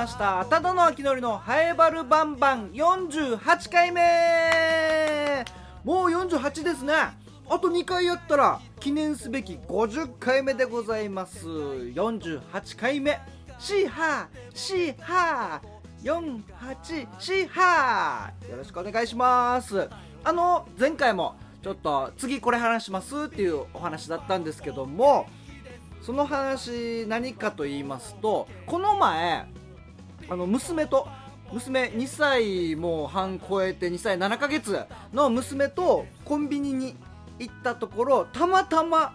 ました。ただの秋のりのハエバルバンバン。48回目。もう48ですね。あと2回やったら記念すべき50回目でございます。48回目。シーハー。シーハー。48シーハー。よろしくお願いします。あの前回もちょっと次これ話しますっていうお話だったんですけどもその話何かと言いますとこの前あの娘と娘2歳もう半超えて2歳7ヶ月の娘とコンビニに行ったところたまたま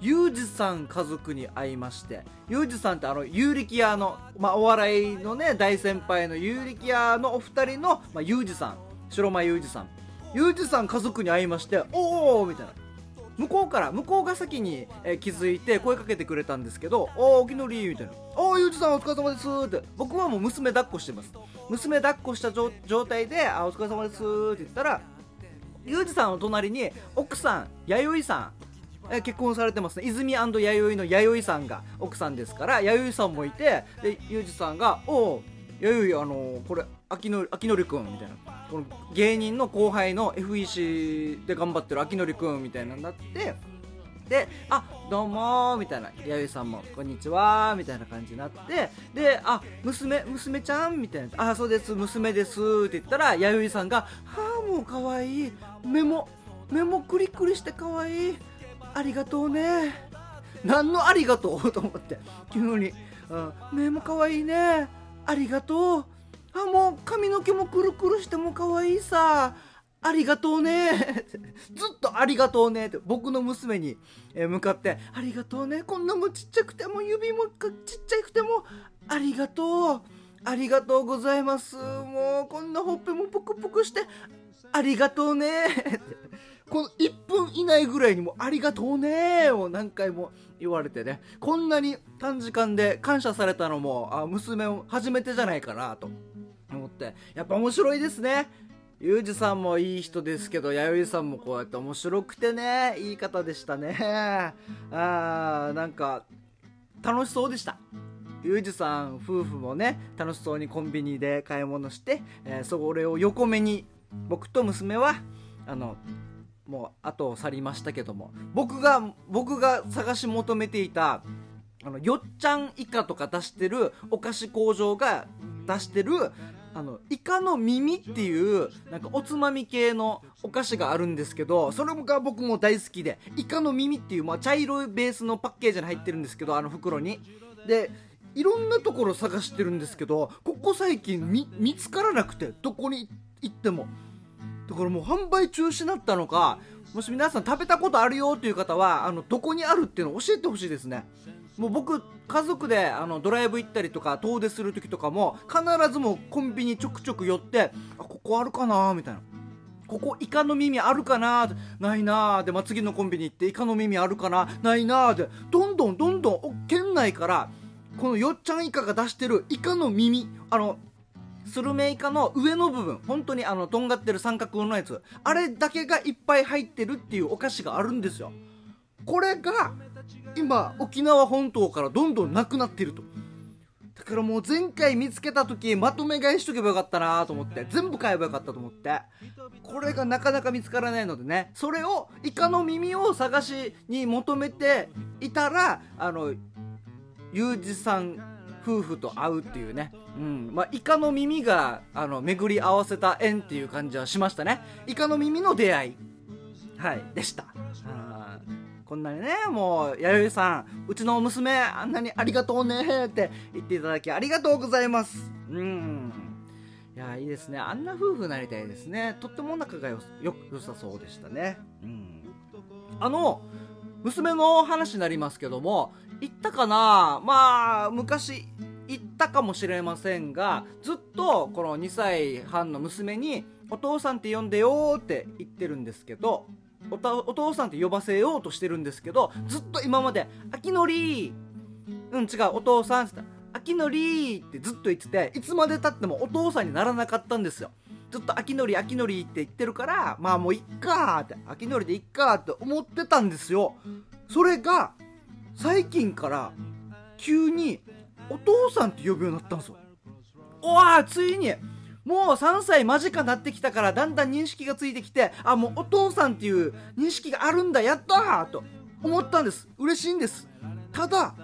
ユージさん家族に会いましてユージさんってあの有力屋の、まあ、お笑いのね大先輩の有力屋のお二人の、まあ、ユージさん白間ユージさん。ユージさん家族に会いましておおみたいな。向こうから向こうが先に、えー気づいて声かけてくれたんですけど「おおきのり」みたいな「おおゆうじさんお疲れ様です」って。僕はもう娘抱っこしてます。娘抱っこした状態で「あお疲れ様です」って言ったらゆうじさんの隣に奥さん弥生さんえ結婚されてますね。泉弥生の弥生さんが奥さんですから弥生さんもいてでゆうじさんが「おお弥生あのーこれ秋の秋のりくん」みたいな。この芸人の後輩の FEC で頑張ってる秋のりくんみたいなのになって。で「あどうも」みたいな。弥生さんも「こんにちは」みたいな感じになって。で「あ娘娘ちゃん」みたいな「あそうです娘です」って言ったら弥生さんが「はあもうかわい。い目も目もクリクリしてかわい。いありがとうね。何のありがとう？と思って。急に、うん、目もかわいいね。ありがとう。あもう髪の毛もくるくるしてもかわいさ。ありがとうね ずっとありがとうねって僕の娘に向かってありがとうね。こんなもちっちゃくても指もちっちゃくてもありがとう。ありがとうございます。もうこんなほっぺもぷくぷくしてありがとうね。っ てこの1分以内ぐらいにもありがとうね。を何回も言われてね。こんなに短時間で感謝されたのもあ娘も初めてじゃないかなと。ってやっぱ面白いですね。ゆうじさんもいい人ですけど弥生さんもこうやって面白くてねいい方でしたね。あーなんか楽しそうでした。ゆうじさん夫婦もね楽しそうにコンビニで買い物して、えーそれを横目に僕と娘はあのもう後を去りましたけども僕が僕が探し求めていたあのよっちゃんイカとか出してるお菓子工場が出してるあのイカの耳っていうなんかおつまみ系のお菓子があるんですけどそれが僕も大好きでイカの耳っていう、まあ、茶色いベースのパッケージに入ってるんですけどあの袋に。でいろんなところ探してるんですけどここ最近見つからなくてどこに行っても。だからもう販売中止になったのかもし皆さん食べたことあるよっていう方はあのどこにあるっていうのを教えてほしいですね。もう僕家族であのドライブ行ったりとか遠出する時とかも必ずもうコンビニちょくちょく寄ってあここあるかなみたいな。ここイカの耳あるかなないなーで、まあ、次のコンビニ行ってイカの耳あるかなないなーでどんどんどんどん県内からこのよっちゃんイカが出してるイカの耳あのスルメイカの上の部分本当にあのとんがってる三角のやつあれだけがいっぱい入ってるっていうお菓子があるんですよ。これが今沖縄本島からどんどんなくなってると。だからもう前回見つけた時まとめ買いしとけばよかったなと思って全部買えばよかったと思って。これがなかなか見つからないのでね。それをイカの耳を探しに求めていたらあのユージさん夫婦と会うっていうね、うん。まあ、イカの耳があの巡り合わせた縁っていう感じはしましたね。イカの耳の出会い。はい。でした。こんなにねもう弥生さんうちの娘あんなにありがとうねって言っていただきありがとうございます。うん。いやいいですね。あんな夫婦になりたいですね。とっても仲がよよ良さそうでしたね。うん。あの娘の話になりますけども行ったかな？まあ昔行ったかもしれませんがずっとこの2歳半の娘に「お父さんって呼んでよ」って言ってるんですけどおたお父さんって呼ばせようとしてるんですけどずっと今まで「あきのりうん違うお父さん」って言ったら「あきのり」ってずっと言ってていつまでたってもお父さんにならなかったんですよ。ずっと「あきのりあきのり」って言ってるからまあもういっかーって「あきのりでいっか」って思ってたんですよ。それが最近から急にお父さんって呼ぶようになったんですよ。おわついにもう3歳間近になってきたからだんだん認識がついてきてあもうお父さんっていう認識があるんだやったーと思ったんです。嬉しいんです。ただ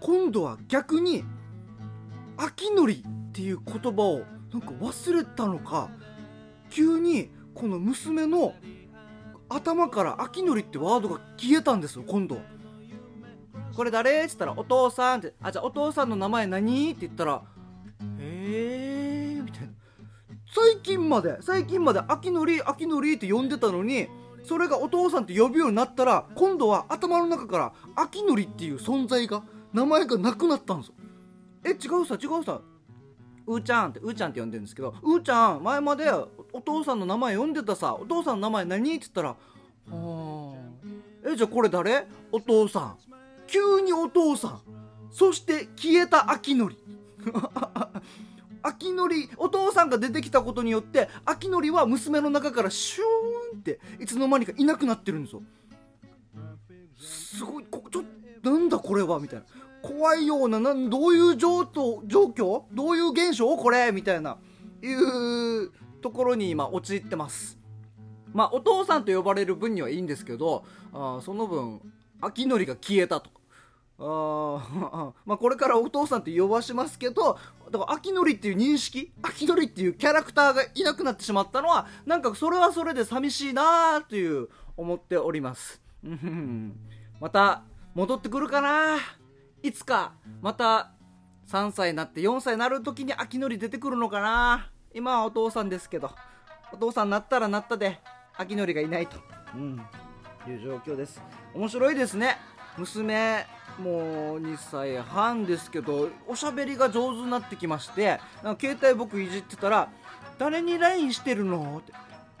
今度は逆に秋のりっていう言葉をなんか忘れたのか急にこの娘の頭から秋のりってワードが消えたんですよ今度これ誰？って言ったらお父さんってあじゃあお父さんの名前何？って言ったらへえみたいな最近まで最近まで秋のり秋のりって呼んでたのにそれがお父さんって呼ぶようになったら今度は頭の中から秋のりっていう存在が名前がなくなったんですよ。え違うさ違うさ。うーちゃんってうーちゃんって呼んでるんですけどうーちゃん前までお父さんの名前呼んでたさお父さんの名前何って言ったらはあえじゃあこれ誰？お父さん。急にお父さん。そして消えた秋のり。秋のりお父さんが出てきたことによって秋のりは娘の中からシューンっていつの間にかいなくなってるんですよ。すごいこちょなんだこれはみたいな。怖いようななどういう状状況？どういう現象？これ？みたいな。いうところに今陥ってます。まあお父さんと呼ばれる分にはいいんですけどあその分秋のりが消えたと。あ まあこれからお父さんって呼ばしますけどだから秋のりっていう認識秋のりっていうキャラクターがいなくなってしまったのはなんかそれはそれで寂しいなーという思っております。また戻ってくるかな？いつかまた3歳になって4歳になる時に秋のり出てくるのかな？今はお父さんですけどお父さんなったらなったで秋のりがいないと、うん、いう状況です。面白いですね。娘もう2歳半ですけどおしゃべりが上手になってきまして携帯僕いじってたら「誰に LINE してるの?」って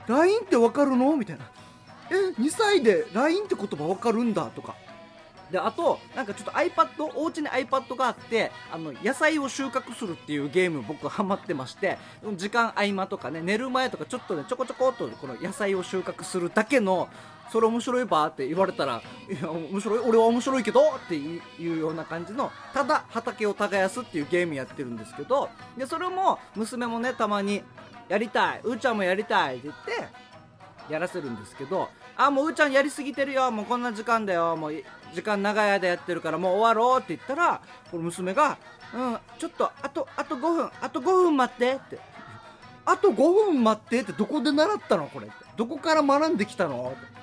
LINE ってわかるの？みたいな「え2歳で LINE って言葉わかるんだ」とか。であとなんかちょっと iPad お家に iPad があってあの野菜を収穫するっていうゲーム僕ハマってまして時間合間とかね寝る前とかちょっとねちょこちょこっとこの野菜を収穫するだけのそれ面白いばって言われたらいや面白い俺は面白いけどっていうような感じのただ畑を耕すっていうゲームやってるんですけどでそれも娘もねたまにやりたいうーちゃんもやりたいって言ってやらせるんですけどあもううーちゃんやりすぎてるよもうこんな時間だよもう時間長い間やってるからもう終わろうって言ったらこの娘が「うんちょっとあとあと5分あと5分待って」って「あと5分待って」ってどこで習ったのこれって。どこから学んできたのって、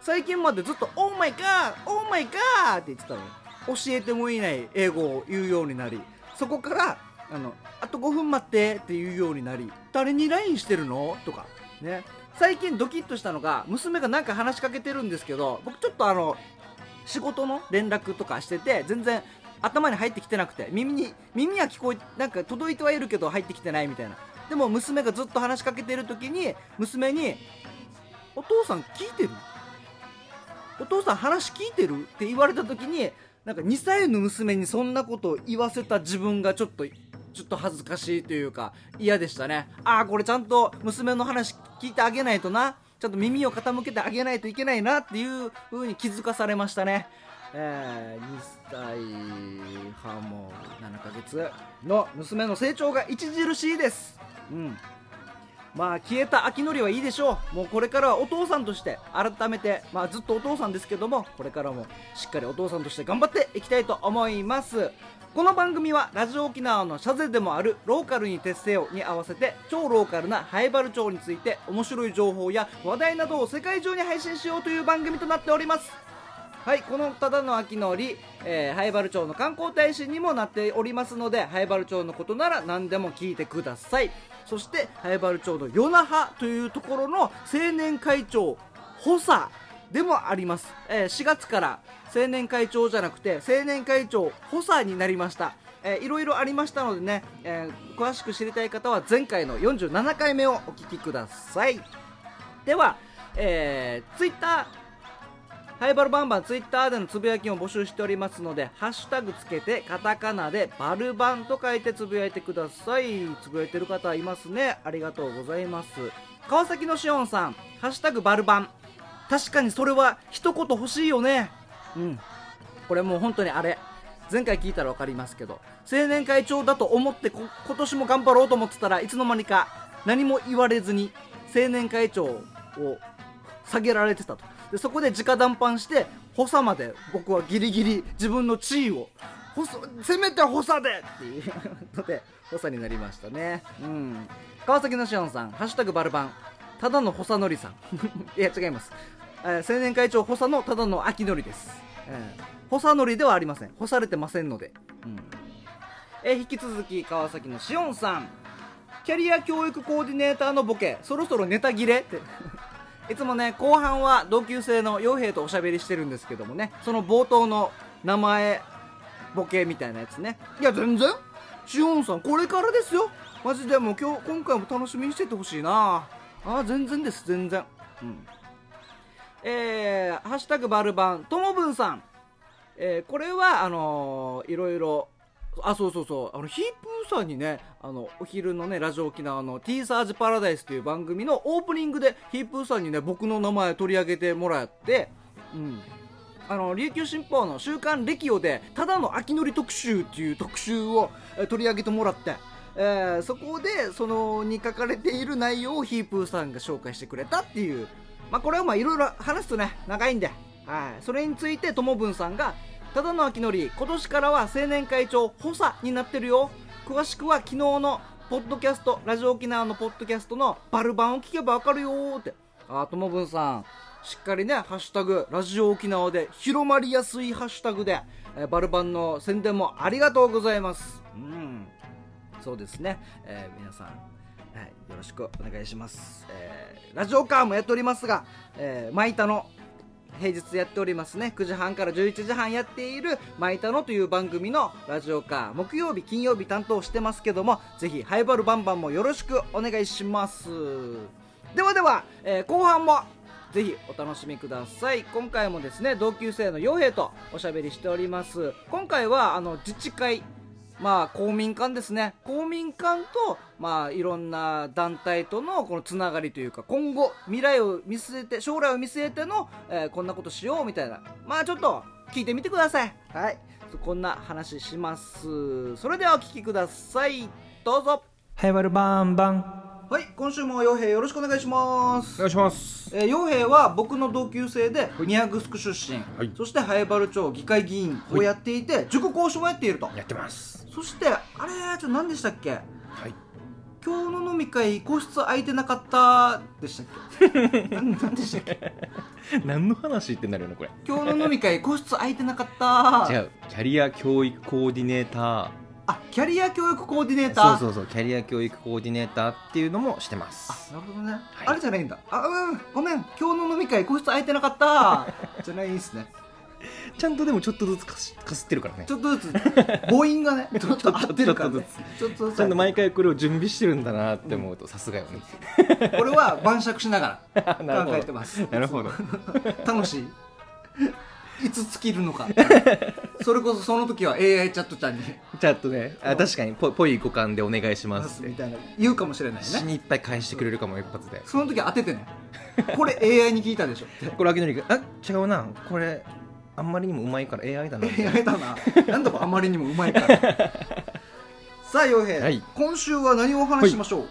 最近までずっと「オーマイガーオーマイガー」って言ってたの教えてもいない英語を言うようになり。そこからあの「あと5分待って」って言うようになり「誰に LINE してるの?」とか。ね。最近ドキッとしたのが娘が何か話しかけてるんですけど僕ちょっとあの仕事の連絡とかしてて全然頭に入ってきてなくて耳に耳は聞こえなんか届いてはいるけど入ってきてないみたいな。でも娘がずっと話しかけてる時に娘に「お父さん聞いてる？お父さん話聞いてる?」って言われた時になんか2歳の娘にそんなことを言わせた自分がちょっとちょっと恥ずかしいというか嫌でしたねああこれちゃんと娘の話聞いてあげないとなちゃんと耳を傾けてあげないといけないなっていう風に気づかされましたね。えー、2歳半も7ヶ月の娘の成長が著しいです。うん。まあ消えた秋のりはいいでしょう。もうこれからはお父さんとして改めて、まあずっとお父さんですけども、これからもしっかりお父さんとして頑張っていきたいと思います。この番組はラジオ沖縄のシャゼでもあるローカルに徹せよに合わせて超ローカルなハイバル町について面白い情報や話題などを世界中に配信しようという番組となっておりますはいこのただの秋のり、えー、ハイバル町の観光大使にもなっておりますのでハイバル町のことなら何でも聞いてください。そしてハイバル町の与那覇というところの青年会長補佐でもあります、えー、4月から青年会長じゃなくて青年会長補佐になりました。えー、いろいろありましたのでね、えー、詳しく知りたい方は前回の47回目をお聞きください。では、えー、ツイッターハイバルバンバンツイッターでのつぶやきを募集しておりますので、ハッシュタグつけてカタカナでバルバンと書いてつぶやいてください。つぶやいてる方いますね。ありがとうございます。川崎のしおんさん、ハッシュタグバルバン。確かにそれは一言欲しいよね。うん。これもう本当にあれ。前回聞いたら分かりますけど青年会長だと思って今年も頑張ろうと思ってたらいつの間にか何も言われずに青年会長を下げられてたとでそこで直談判して補佐まで僕はギリギリ自分の地位をせめて補佐でっていうので補佐になりましたね。うん。川崎のしおんさん「ハッシュタグバルバン」ただの補佐のりさん。いや違います、えー青年会長補佐のただの秋のりです、えー補佐のりではありません。干されてませんので、うん。えー引き続き川崎のしおんさん。キャリア教育コーディネーターのボケ。そろそろネタ切れって。いつもね後半は同級生の傭兵とおしゃべりしてるんですけどもねその冒頭の名前ボケみたいなやつね。いや全然？しおんさんこれからですよ。マジでもう今日今回も楽しみにしててほしいな。あ全然です全然。うん。えー、ハッシュタグバルバンともぶんさん。えーこれはあのーいろいろあそうそうそう。あのヒープーさんにねあのお昼のねラジオ沖縄の「ティーサージパラダイス」という番組のオープニングでヒープーさんにね僕の名前取り上げてもらってうん。あの琉球新報の「週刊レキオ」でただの秋のり特集っていう特集を取り上げてもらって、えーそこでそのに書かれている内容をヒープーさんが紹介してくれたっていう。まあこれはまあいろいろ話すとね長いんで、はい、それについてともぶんさんがただの秋のり今年からは青年会長補佐になってるよ。詳しくは昨日のポッドキャストラジオ沖縄のポッドキャストのバルバンを聞けばわかるよって。あーともぶんさん。しっかりねハッシュタグラジオ沖縄で広まりやすいハッシュタグで、えーバルバンの宣伝もありがとうございます。うん。そうですね、えー皆さん、はい、よろしくお願いします、えーラジオカーもやっておりますが、えー、マイタの平日やっておりますね。9時半から11時半やっている「マイタノ」という番組のラジオカー木曜日金曜日担当してますけどもぜひハイバルバンバンもよろしくお願いします。ではでは、えー後半もぜひお楽しみください。今回もですね同級生の傭兵とおしゃべりしております。今回はあの自治会まあ公民館ですね。公民館とまあいろんな団体とのこのつながりというか今後未来を見据えて将来を見据えての、えーこんなことしようみたいな。まあちょっと聞いてみてください。はい。こんな話します。それではお聞きください。どうぞ。ハイバルバンバン。はい今週も傭兵よろしくお願いします。お願いします。えー、傭兵は僕の同級生で宮城出身、はい。そして早原町議会議員をやっていて、塾講師もやっていると。やってますそしてあれちょっと何でしたっけ？はい。今日の飲み会個室空いてなかったでしたっけ？なんなんでしたっけ？何の話ってなるのこれ。今日の飲み会 個室空いてなかった。違うキャリア教育コーディネータあキャリア教育コーディネーター？ーそうそうそうキャリア教育コーディネーターっていうのもしてます。あなるほどね、い。あれじゃないんだ。あうんごめん今日の飲み会個室空いてなかった。じゃないんですねちゃんとでもちょっとずつかすかすってるからね。ちょっとずつ。母音がね ちょっと合ってるからね。ちょっとずつ。ちゃんと毎回これを準備してるんだなって思うとさすがよね。これは晩酌しながら 考えてます。なるほど。楽しい。いつ尽きるのか。それこそその時は AI チャットちゃんに。ちゃんとね。あ確かに。ぽぽい五感でお願いします。みたいな言うかもしれないね。死にいっぱい返してくれるかも一発で。その時当ててね。これ AI に聞いたでしょこれ秋のり君あ違うな。これあんまりにもうまいから AI だな AI だな。なんだかあまりにもうまいから。さあ洋平、はい。今週は何をお話ししましょう、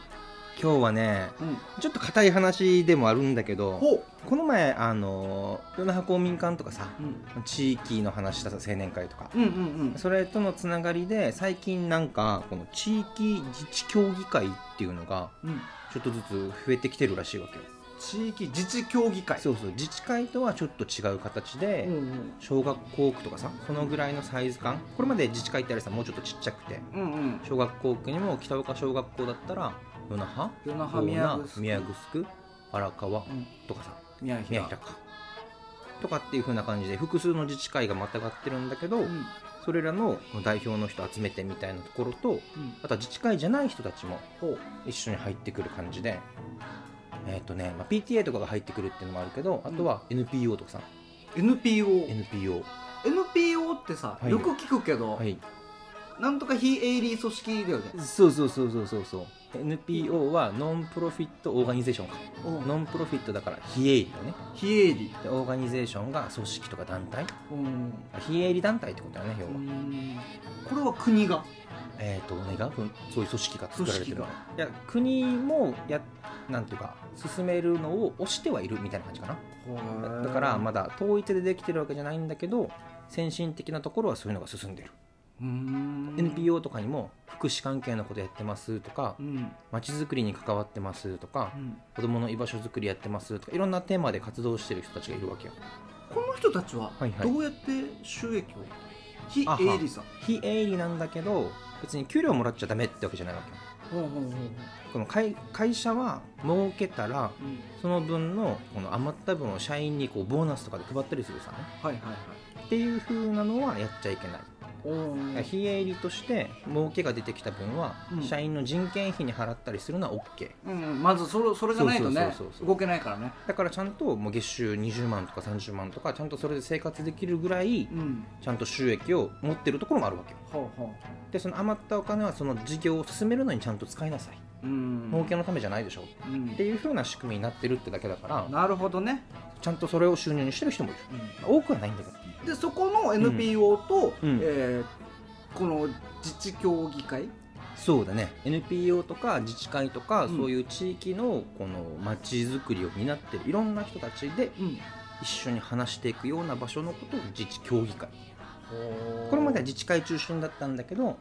今日はねうん、ちょっと硬い話でもあるんだけどほこの前あの与那覇公民館とかさう、うん、地域の話したさ青年会とか。うんうんうん。それとのつながりで最近なんかこの地域自治協議会っていうのがうん。ちょっとずつ増えてきてるらしいわけよ地域自治協議会。そうそう。自治会とはちょっと違う形で、うんうん。小学校区とかさそのぐらいのサイズ感。これまで自治会ってあれさもうちょっとちっちゃくて。うんうん。小学校区にも北岡小学校だったら与那覇？与那覇大宮名城荒川？うん。とかさ。宮宮平か。とかっていう風な感じで複数の自治会がまたがってるんだけど、うん。それらの代表の人集めてみたいなところとうん。あとは自治会じゃない人たちも一緒に入ってくる感じでえっ、とね、まあ、PTA とかが入ってくるっていうのもあるけどあとは NPO とかさ、NPO NPO NPO ってさ、はい。よく聞くけど、はい。なんとか非営利組織だよね。そうそうそうそうそうそう。NPO はノンプロフィットオーガニゼーションか。おノンプロフィットだから非営利だね。非営利。でオーガニゼーションが組織とか団体。うん。非営利団体ってことだね要は、これは国が？えっ、と何が？うんそういう組織が作られてる組いや国もやなんていうか進めるのを推してはいるみたいな感じかな。だからまだ統一でできてるわけじゃないんだけど先進的なところはそういうのが進んでる、うん。NPO とかにも福祉関係のことやってますとかうん。まちづくりに関わってますとかうん。子どもの居場所づくりやってますとかいろんなテーマで活動してる人たちがいるわけよ。この人たちははいはい。どうやって収益を？非あは営利さん。非営利なんだけど別に給料もらっちゃダメってわけじゃないわけ。よほうほうほうほうこの会会社は儲けたらうん。その分のこの余った分を社員にこうボーナスとかで配ったりするさ。ねはいはいはい。っていう風なのはやっちゃいけない非営利として儲けが出てきた分はうん。社員の人件費に払ったりするのは OK うんまずそれそれがないとね動けないからね。だからちゃんともう月収20万とか30万とかちゃんとそれで生活できるぐらいうん。ちゃんと収益を持ってるところもあるわけよ。ほうほでその余ったお金はその事業を進めるのにちゃんと使いなさい、ううん。儲けのためじゃないでしょ。うん。っていう風な仕組みになってるってだけだからなるほどね。ちゃんとそれを収入にしてる人もいる、まあ多くはないんだけどでそこの NPO と、うん。えーこの自治協議会？そうだね。NPO とか自治会とか、うん。そういう地域のこの街づくりを担ってるいろんな人たちでうん。一緒に話していくような場所のことを自治協議会。これまでは自治会中心だったんだけど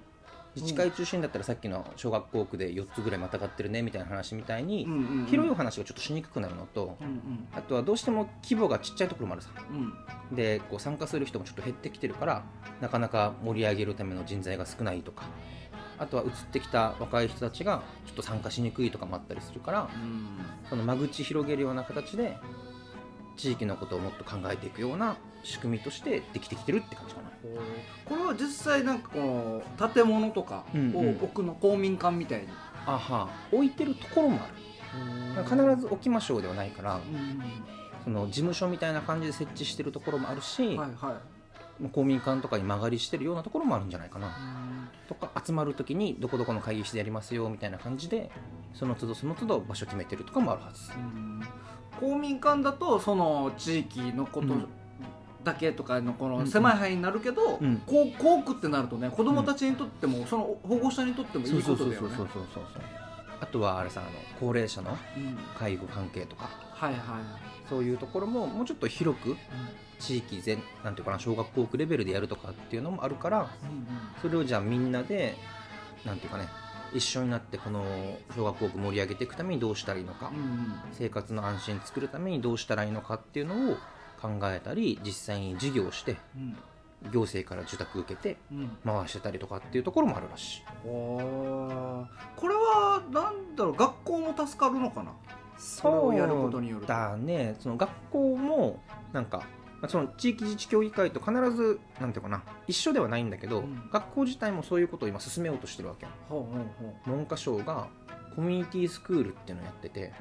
自治会中心だったらさっきの小学校区で4つぐらいまたがってるねみたいな話みたいに、広いお話がちょっとしにくくなるのとうんあとはどうしても規模がちっちゃいところもあるさ。でこう参加する人もちょっと減ってきてるからなかなか盛り上げるための人材が少ないとか。あとは移ってきた若い人たちがちょっと参加しにくいとかもあったりするからその間口広げるような形で地域のことをもっと考えていくような仕組みとしてできてきてるって感じかな。これは実際なんかこの建物とかをうんうん。置くの公民館みたいに、あは置いてるところもある。必ず置きましょうではないからその事務所みたいな感じで設置してるところもあるし、はいはい公民館とかに間借りしてるようなところもあるんじゃないかな。とか集まる時にどこどこの会議室でやりますよみたいな感じでその都度その都度場所決めてるとかもあるはず。公民館だとその地域のことうん。だけとかのこの狭い範囲になるけど、うん。こう校区ってなるとね子供たちにとっても、その保護者にとってもいいことだよね。そうそうそうそう。あとはあれさあの高齢者のうん。介護関係とかはいはい。そういうところももうちょっと広く地域全なんていうかな小学校区レベルでやるとかっていうのもあるからそれをじゃあみんなでなんていうかね一緒になってこの小学校区盛り上げていくためにどうしたらいいのか、うんうん。生活の安心作るためにどうしたらいいのかっていうのを考えたり実際に事業をしてうん。行政から受託受けてうん。回してたりとかっていうところもあるらしい。おー。これはなんだろう学校も助かるのかな？それをやることによるとだね。その学校もなんかまあその地域自治協議会と必ずなんていうかな一緒ではないんだけど、うん。学校自体もそういうことを今進めようとしてるわけよ。ほうほうほ文科省がコミュニティスクールっていうのをやってて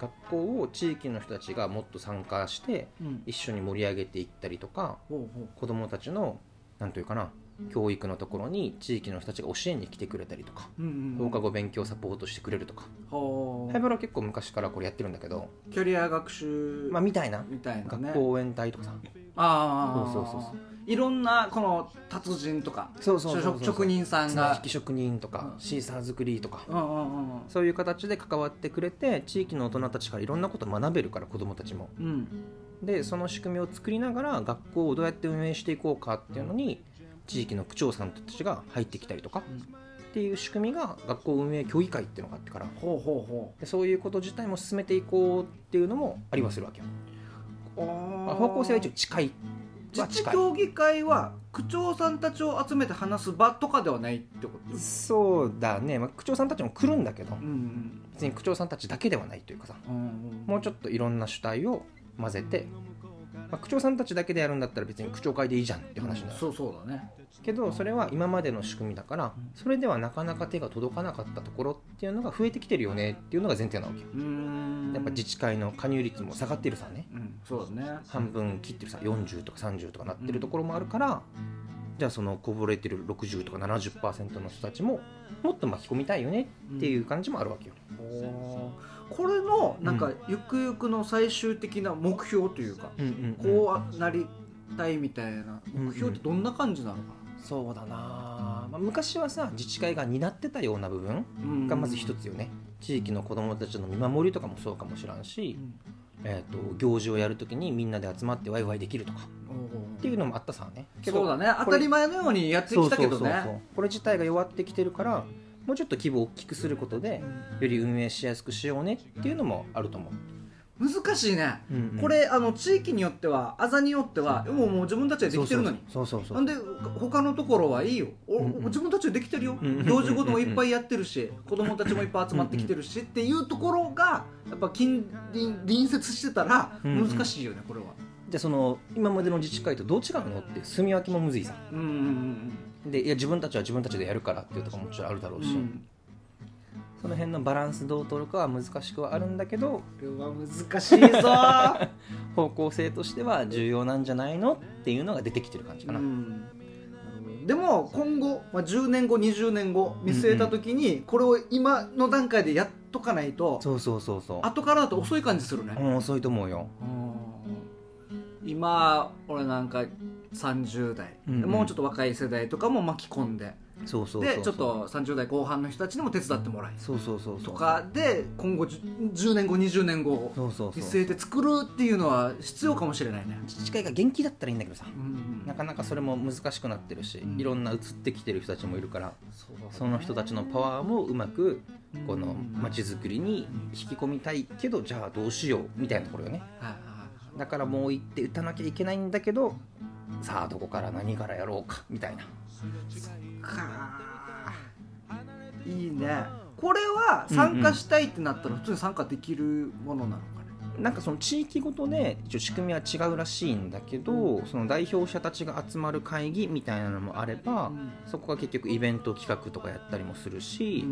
学校を地域の人たちがもっと参加してうん。一緒に盛り上げていったりとかほうほう。子どもたちのなんというかな教育のところに地域の人たちが教えに来てくれたりとかうんうん放課後勉強サポートしてくれるとか。ハイバルは結構昔からこれやってるんだけどキャリア学習まあみたいな。みたいなね。学校応援隊とかさ。ああそうそうそうそう。いろんなこの達人とかそうそうそう職職人さんが。綱引き職人とかうん。シーサー作りとか。うんうんうんそういう形で関わってくれて地域の大人たちからいろんなことを学べるから子どもたちも。うん。でその仕組みを作りながら学校をどうやって運営していこうかっていうのに地域の区長さんたちが入ってきたりとかうん。っていう仕組みが学校運営協議会っていうのがあってから。ほうほうほでそういうこと自体も進めていこうっていうのもありはするわけよ、あ方向性は一応近いは自治協議会は区長さんたちを集めて話す場とかではないってこと？そうだね、まあ、区長さんたちも来るんだけどうん別に区長さんたちだけではないというかさ。うんうん。もうちょっといろんな主体を混ぜて、まあ、区長さんたちだけでやるんだったら別に区長会でいいじゃんって話になるそうそうだね。けどそれは今までの仕組みだからそれではなかなか手が届かなかったところっていうのが増えてきてるよねっていうのが前提なわけ。やっぱ自治会の加入率も下がってるさ。ねうんそうだね。半分切ってるさ。40とか30とかなってるところもあるからじゃあそのこぼれてる60とか70%の人たちももっと巻き込みたいよねっていう感じもあるわけよ、これのなんかゆくゆくの最終的な目標というか、うんうんうんこうなりたいみたいな目標ってどんな感じなのかそうだな、まあ、昔はさ自治会が担ってたような部分な、がまず一つよね。地域の子どもたちの見守りとかもそうかもしらんし、えー、と行事をやるときにみんなで集まってワイワイできるとかっていうのもあったさね。そうだね。当たり前のようにやってきたけどね。これ自体が弱ってきてるからもうちょっと規模を大きくすることでより運営しやすくしようねっていうのもあると思う、難しいね、うんうん。これあの地域によってはあざによってはもうもう自分たちでできてるのに。そうそうそうなんで他のところはいいよ、おうんうん。自分たちでできてるよ、うんうん行事ごともいっぱいやってるし、子供たちもいっぱい集まってきてるし、っていうところがやっぱ近隣隣接してたらうんうん。難しいよね、これは。じゃあその今までの自治会とどう違うのって住み分けもむずいさうんうんうんでいや自分たちは自分たちでやるからっていうところももちろんあるだろうし、うん、その辺のバランスどう取るかは難しくはあるんだけどこれは難しいぞ。方向性としては重要なんじゃないのっていうのが出てきてる感じかな、うん。でも今後、まあ、10年後20年後見据えた時にこれを今の段階でやっとかないとそうそうそうそう。後からだと遅い感じするね、うん遅いと思うよ。今俺なんか30代、うんうん。もうちょっと若い世代とかも巻き込んで。そうそうでちょっと30代後半の人たちにも手伝ってもらいそうそうそうとかで今後 10, 10年後20年後をそうそうそう。見据えて作るっていうのは必要かもしれないね、自治会が元気だったらいいんだけどさ。うんなかなかそれも難しくなってるし、うん。いろんな移ってきてる人たちもいるからそうだね。その人たちのパワーもうまくこのうん。街づくりに引き込みたいけどじゃあどうしようみたいなところよね。はいはい。だからもう行って打たなきゃいけないんだけどさあどこから何からやろうかみたいな。か。いいね。これは参加したいってなったら普通に参加できるものなのかね、なんかその地域ごとで一応仕組みは違うらしいんだけど、その代表者たちが集まる会議みたいなのもあれば、そこが結局イベント企画とかやったりもするし、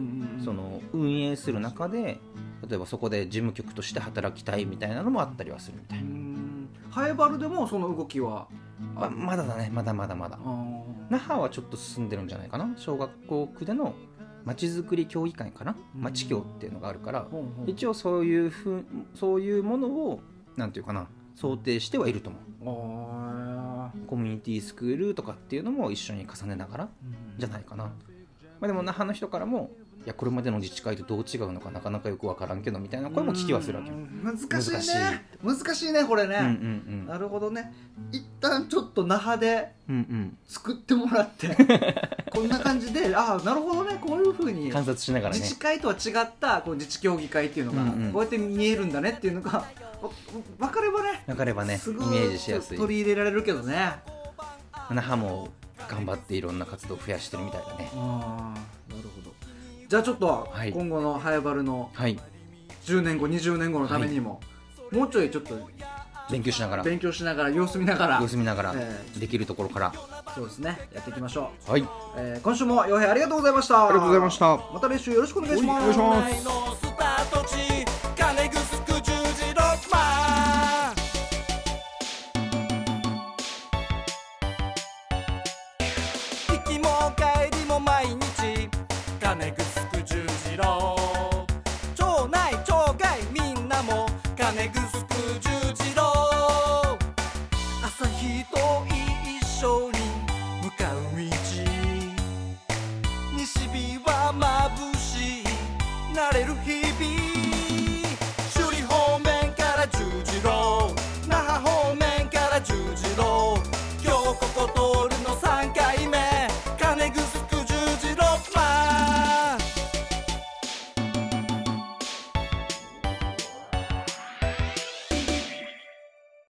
その運営する中で例えばそこで事務局として働きたいみたいなのもあったりはするみたいな、ハエバルでもその動きはまあ、まだだね。まだまだまだ。那覇はちょっと進んでるんじゃないかな。小学校区でのまちづくり協議会かな。うん。まち協っていうのがあるから。ほん一応そういうふうそういうものをなんていうかな。想定してはいると思う。コミュニティスクールとかっていうのも一緒に重ねながらじゃないかな、まあ、でも那覇の人からもいやこれまでの自治会とどう違うのかな。かなかよくわからんけどみたいな声も聞きはするわけ難しいね。難難しいねこれね、うんうんなるほどね。一旦ちょっと那覇でうんうん。作ってもらって こんな感じでああなるほどねこういうふうに観察しながらね。自治会とは違ったこう自治協議会っていうのがうんうん。こうやって見えるんだねっていうのがわ分かればね分かればねイすぐメージしやすい。取り入れられるけどね。那覇も頑張っていろんな活動を増やしてるみたいだね。ああなるほど。じゃあちょっとはい。今後のハエバルのはい。10年後20年後のためにも、もうちょいちょっと勉強しながら。勉強しながら様子見ながら。様子見ながら。えできるところから。そうですね。やっていきましょう、はい。えー今週も洋平ありがとうございました。ありがとうございました。また来週よろしくお願いします。お願いします。金具す